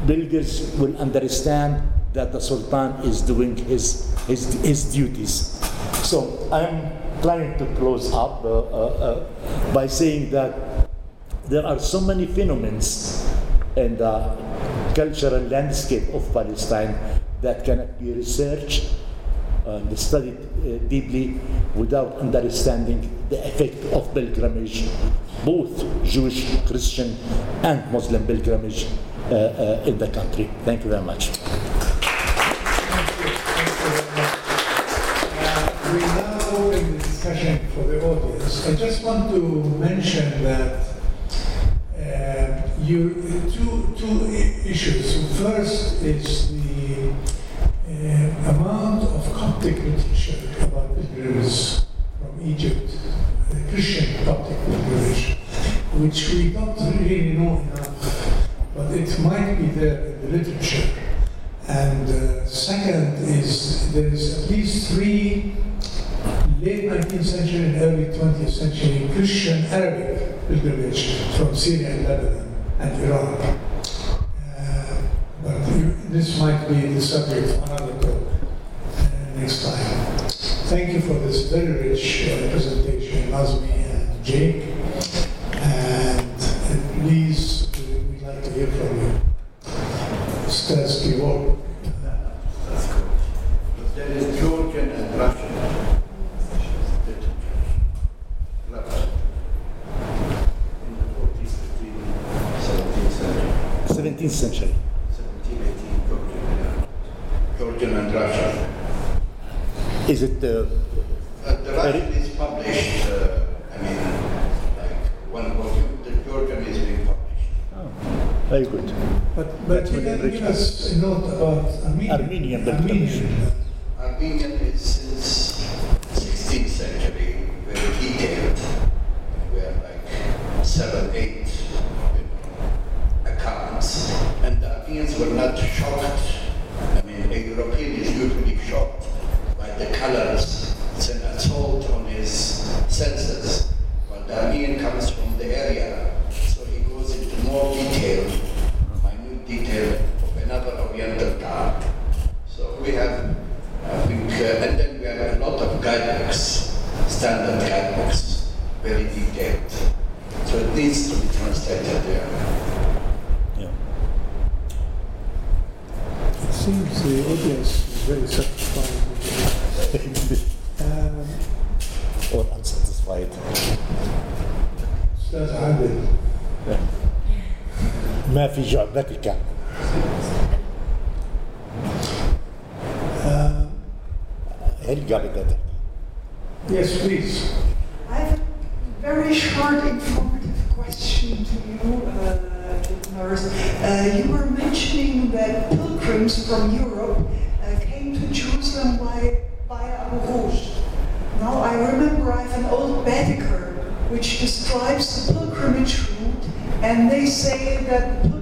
Pilgrims will understand that the Sultan is doing his, his, his duties. So I'm trying to close up uh, by saying that there are so many phenomena in the cultural landscape of Palestine that cannot be researched and studied uh, deeply without understanding the effect of pilgrimage, both Jewish, Christian, and Muslim pilgrimage uh, uh, in the country. Thank you very much. We now open the discussion for the audience. I just want to mention that uh, you two two issues. First is the uh, amount of Coptic literature about pilgrims from Egypt, the Christian Coptic pilgrimage, which we don't really know enough, but it might be there in the literature. And uh, second is there is at least three late 19th century and early 20th century Christian Arabic pilgrimage from Syria and Lebanon and Iraq. Yes, please. I have a very short informative question to you, uh, Norris. Uh, you were mentioning that pilgrims from Europe uh, came to Jerusalem by, by Rouge. Now I remember I have an old Baedeker which describes the pilgrimage route, and they say that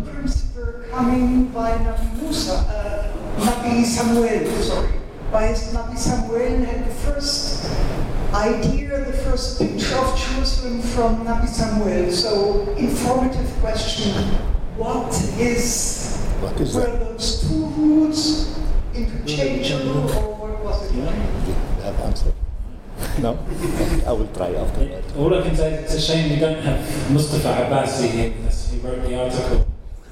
coming by Nabi Musa, uh, Nabi Samuel, sorry, by Nabi Samuel had the first idea, the first picture of Jerusalem from Nabi Samuel. So, informative question: What is? What is were that? those two routes interchangeable, or what was it? Do you have answer? No? I will try after that. All I can say is it's a shame we don't have Mustafa Abbasi here because he wrote the article.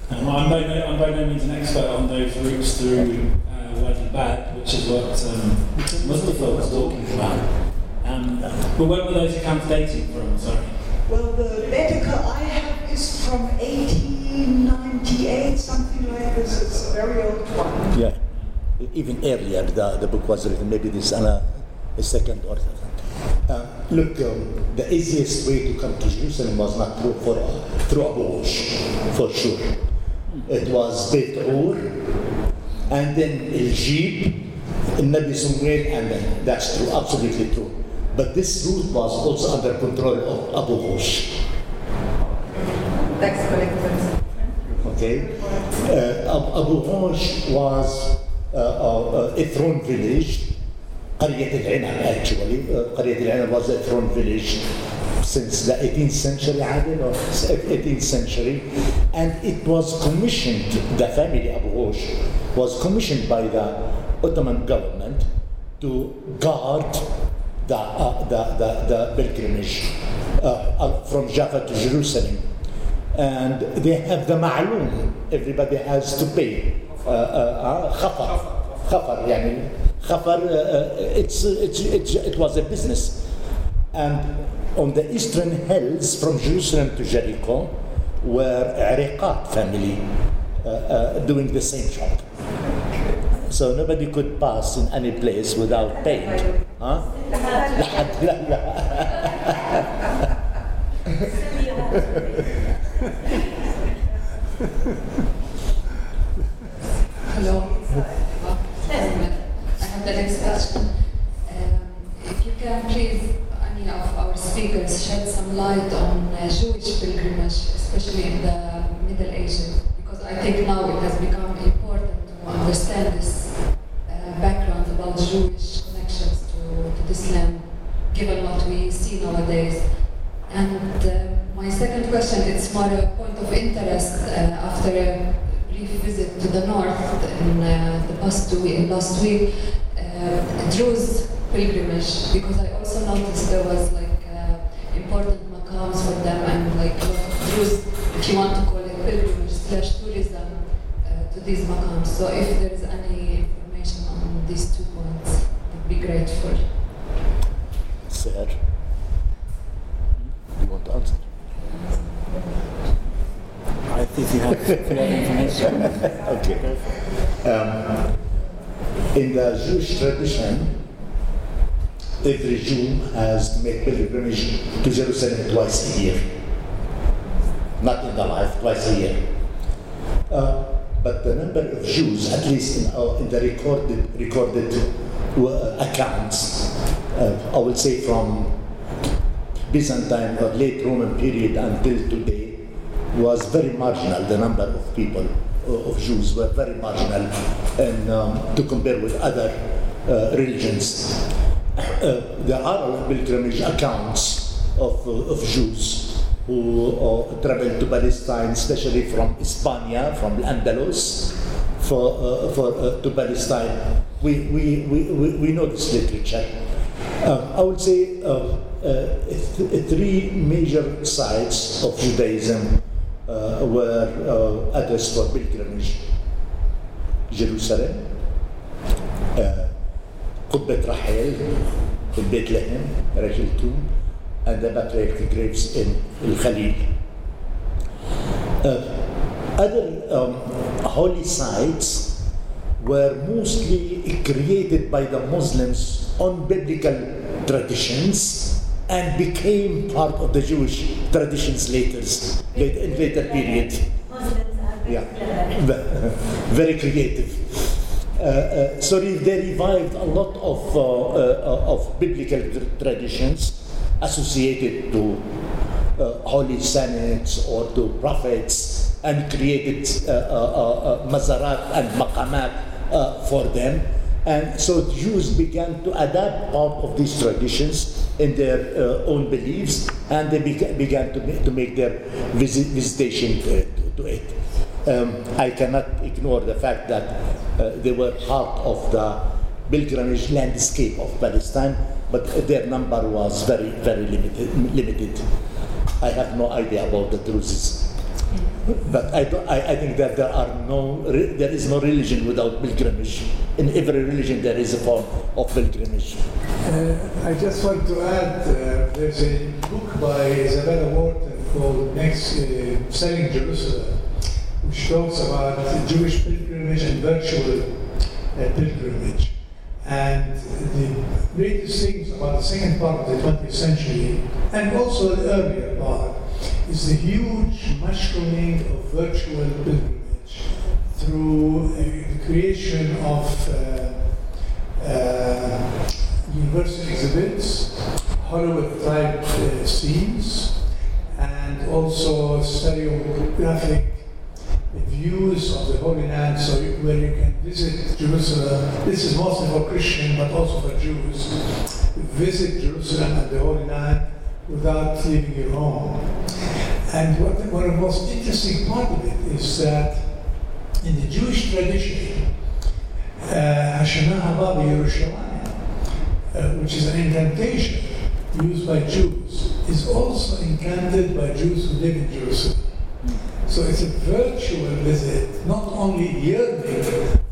Um, I'm, by no, I'm by no means an expert on those routes through uh, Wadi Bad, which is what um, Mustafa was talking about. Um, but where were those accounts dating from? Sorry. Well, the Baedeker I have is from 1898, something like this. It's a very old one. Yeah. Even earlier, the, the book was written. Maybe this is a, a second or third. Uh, look, um, the easiest way to come to Jerusalem was not through, for, through Abu Ghosh, for sure it was Beit Ur, and then El-Jib, Nabi Sumrain, and then. That's true, absolutely true. But this route was also under control of Abu Ghosh. Tax collectors. Okay. Uh, Abu Ghosh was uh, uh, uh a throne village. Qaryat al-Inam actually. Uh, Qaryat al was a throne village since the 18th century, Adil, or 18th century, (laughs) and it was commissioned, the family Abu Ghosh was commissioned by the Ottoman government to guard the, uh, the, the, the pilgrimage uh, uh, from Jaffa to Jerusalem. And they have the ma'loom, everybody has to pay. Uh, uh, khafar, khafar, يعني khafar, uh, it's, it's, it's, it was a business. And on the eastern hills from Jerusalem to Jericho were Ariqat family uh, uh, doing the same job. So nobody could pass in any place without paying. Huh? (laughs) (laughs) (laughs) light on uh, Jewish pilgrimage, especially in the Middle Ages, because I think now it has become important to understand this uh, background about Jewish connections to, to land, given what we see nowadays. And uh, my second question, it's more a point of interest uh, after a brief visit to the north in uh, the past two week, last week, uh, Druze pilgrimage, because I also noticed there was like want to call it pilgrimage slash tourism uh, to these maqams. So if there is any information on these two points, I'd be grateful. Sir, you want to answer? I think you have (laughs) further information. Okay. Um, in the Jewish tradition, every Jew has to make pilgrimage to Jerusalem twice a year. Not in the life, twice a year. Uh, but the number of Jews, at least in, uh, in the recorded recorded accounts, uh, I would say from Byzantine or late Roman period until today, was very marginal. The number of people uh, of Jews were very marginal, and um, to compare with other uh, religions, uh, there are pilgrimage accounts of, uh, of Jews who uh, traveled to Palestine, especially from Hispania, from Andalus, for, uh, for, uh, to Palestine. We, we, we, we, know this literature. I would say uh, th- three major sites of Judaism uh, were uh, addressed for pilgrimage Jerusalem, uh, Qubbat Rahel, Bethlehem, Rachel tomb, and the patriarchal graves in Al Khalil. Uh, other um, holy sites were mostly created by the Muslims on biblical traditions and became part of the Jewish traditions later, late, in later period. Yeah, (laughs) very creative. Uh, uh, so they revived a lot of, uh, uh, of biblical tr- traditions associated to uh, holy saints or to prophets and created uh, uh, uh, mazarat and maqamat uh, for them. And so Jews began to adapt part of these traditions in their uh, own beliefs and they beca- began to, ma- to make their visit- visitation to it. To it. Um, I cannot ignore the fact that uh, they were part of the pilgrimage landscape of Palestine, but their number was very, very limited. limited. I have no idea about the Druzes. But I, I, I think that there are no, there is no religion without pilgrimage. In every religion there is a form of pilgrimage. Uh, I just want to add, uh, there's a book by Isabella Wharton called Next uh, Selling Jerusalem, which talks about Jewish pilgrimage and virtual uh, pilgrimage. And the greatest things about the second part of the 20th century, and also the earlier part, is the huge mushrooming of virtual pilgrimage through uh, the creation of uh, uh, universal exhibits, Hollywood type uh, scenes, and also stereographic views of the Holy Land, so you, where you can visit Jerusalem. This is mostly for Christian, but also for Jews. Visit Jerusalem and the Holy Land without leaving your home. And what, one of the most interesting part of it is that in the Jewish tradition, uh, Hashanah Haba Yerushalayim, uh, which is an incantation used by Jews, is also incanted by Jews who live in Jerusalem. So it's a virtual visit, not only yearly,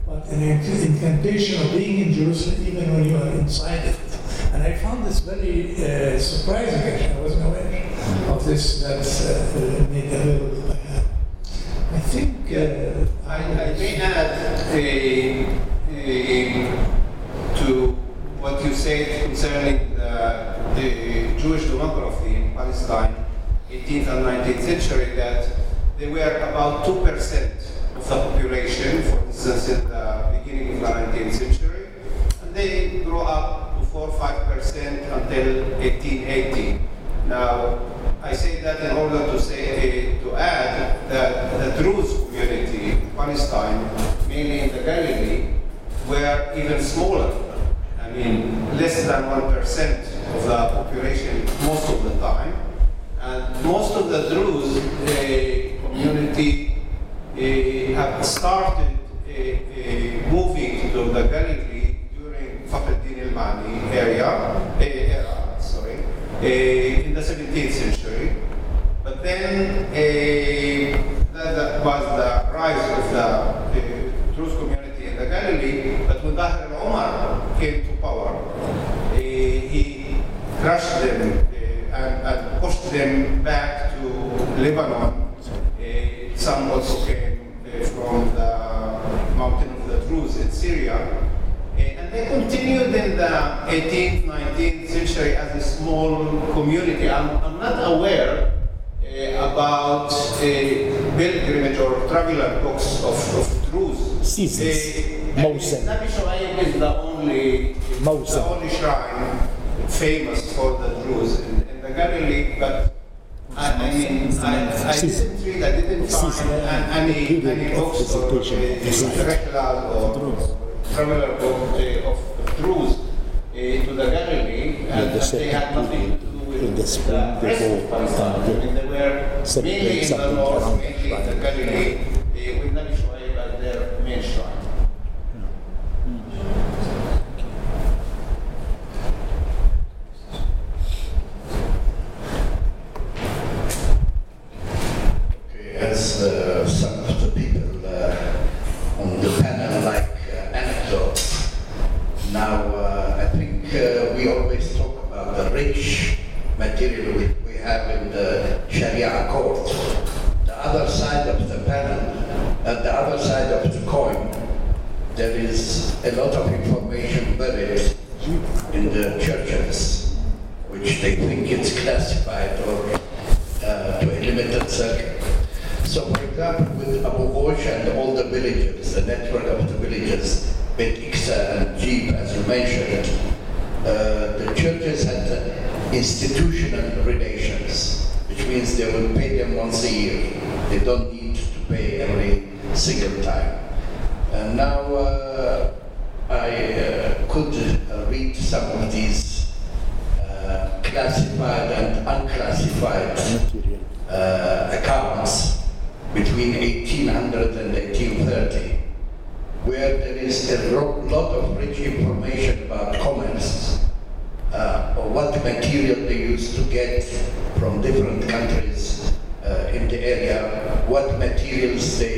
but an incantation of being in Jerusalem even when you are inside it. And I found this very uh, surprising, actually. I wasn't aware of this that's uh, made available by hand. I think. Uh, I, I may add a, a, to what you said concerning the, the Jewish demography in Palestine, 18th and 19th century, that they were about 2% of the population, for instance, in the beginning of the 19th century. And they grew up to 4 5% until 1880. Now, I say that in order to say uh, to add that the Druze community in Palestine, mainly in the Galilee, were even smaller. I mean, less than 1% of the population most of the time. And most of the Druze, community uh, have started uh, moving to the Galilee during Fakhreddin al-Mani area, era, sorry, in the 17th century. But then that, that, was the rise of the Druze community in the Galilee. But when Daher al-Omar came to power, he crushed them and, and pushed them back to Lebanon some also came uh, from the mountain of the Druze in Syria. Uh, and they continued in the 18th, 19th century as a small community. I'm, I'm not aware uh, about pilgrimage or traveler books of, of Druze. Seasons. Mosul. Nabi Shoaib is the only, the only shrine famous for the Druze in, in the Galilee, but I, I mean, I, I didn't read, I didn't find any, any books or curricular or traveler of uh, Druze uh, to the Galilee, and they had nothing to do with the rest of Palestine. I mean, they were mainly in the north, mainly in the Galilee, with Nabi Shoaib as their main shrine. as uh, some of the people uh, on the panel like uh, anecdotes. Now, uh, I think uh, we always talk about the rich material we, we have in the Sharia court. The other side of the panel, at the other side of the coin, there is a lot of information buried in the churches, which they think it's classified or uh, to a limited circle. So for example, with Abu Ghosh and all the villages, the network of the villages, Bet Iksa and Jib, as you mentioned, uh, the churches had institutional relations, which means they will pay them once a year. They don't need to pay every single time. And now uh, I uh, could read some of these uh, classified and unclassified uh, accounts between 1800 and 1830, where there is a lot of rich information about commerce, uh, or what material they used to get from different countries uh, in the area, what materials they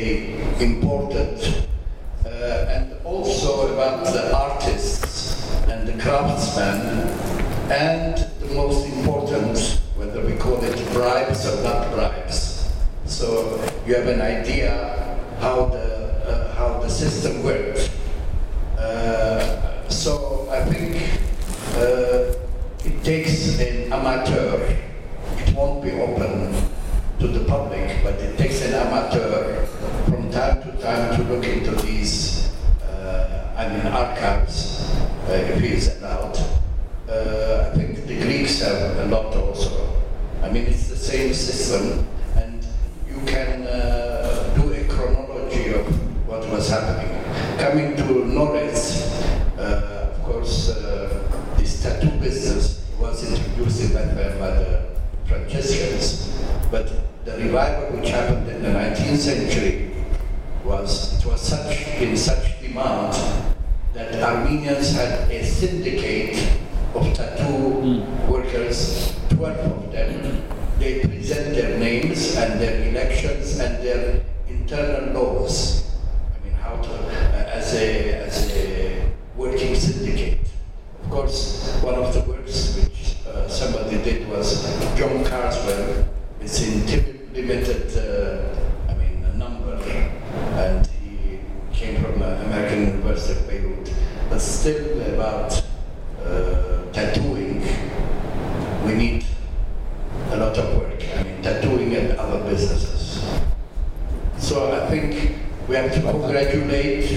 I think we have to congratulate,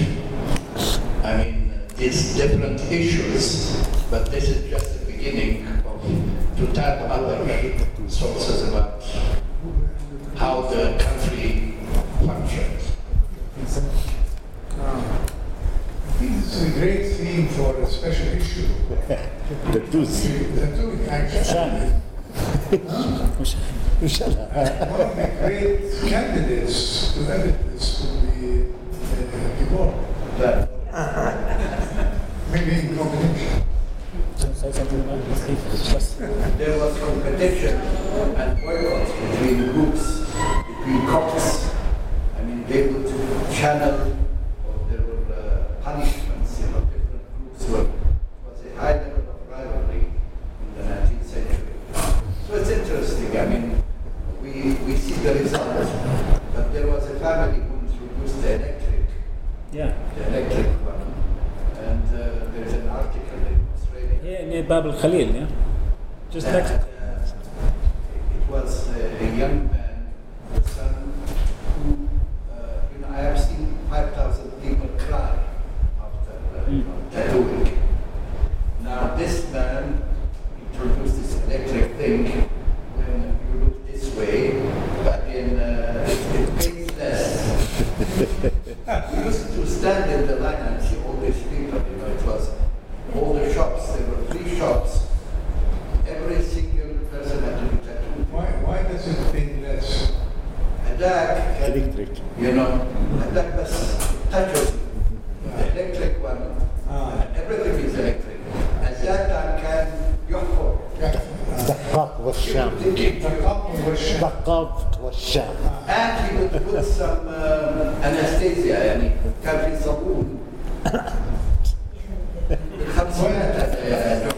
I mean, these different issues, but this is just the beginning of, to tap other sources about how the country functions. Um, this is a great theme for a special issue. (laughs) the tooth. The tooth, actually. One of the great candidates to edit this would be uh, uh-huh. Maybe in combination. There was competition and boycotts between groups, between cops. I mean, they would channel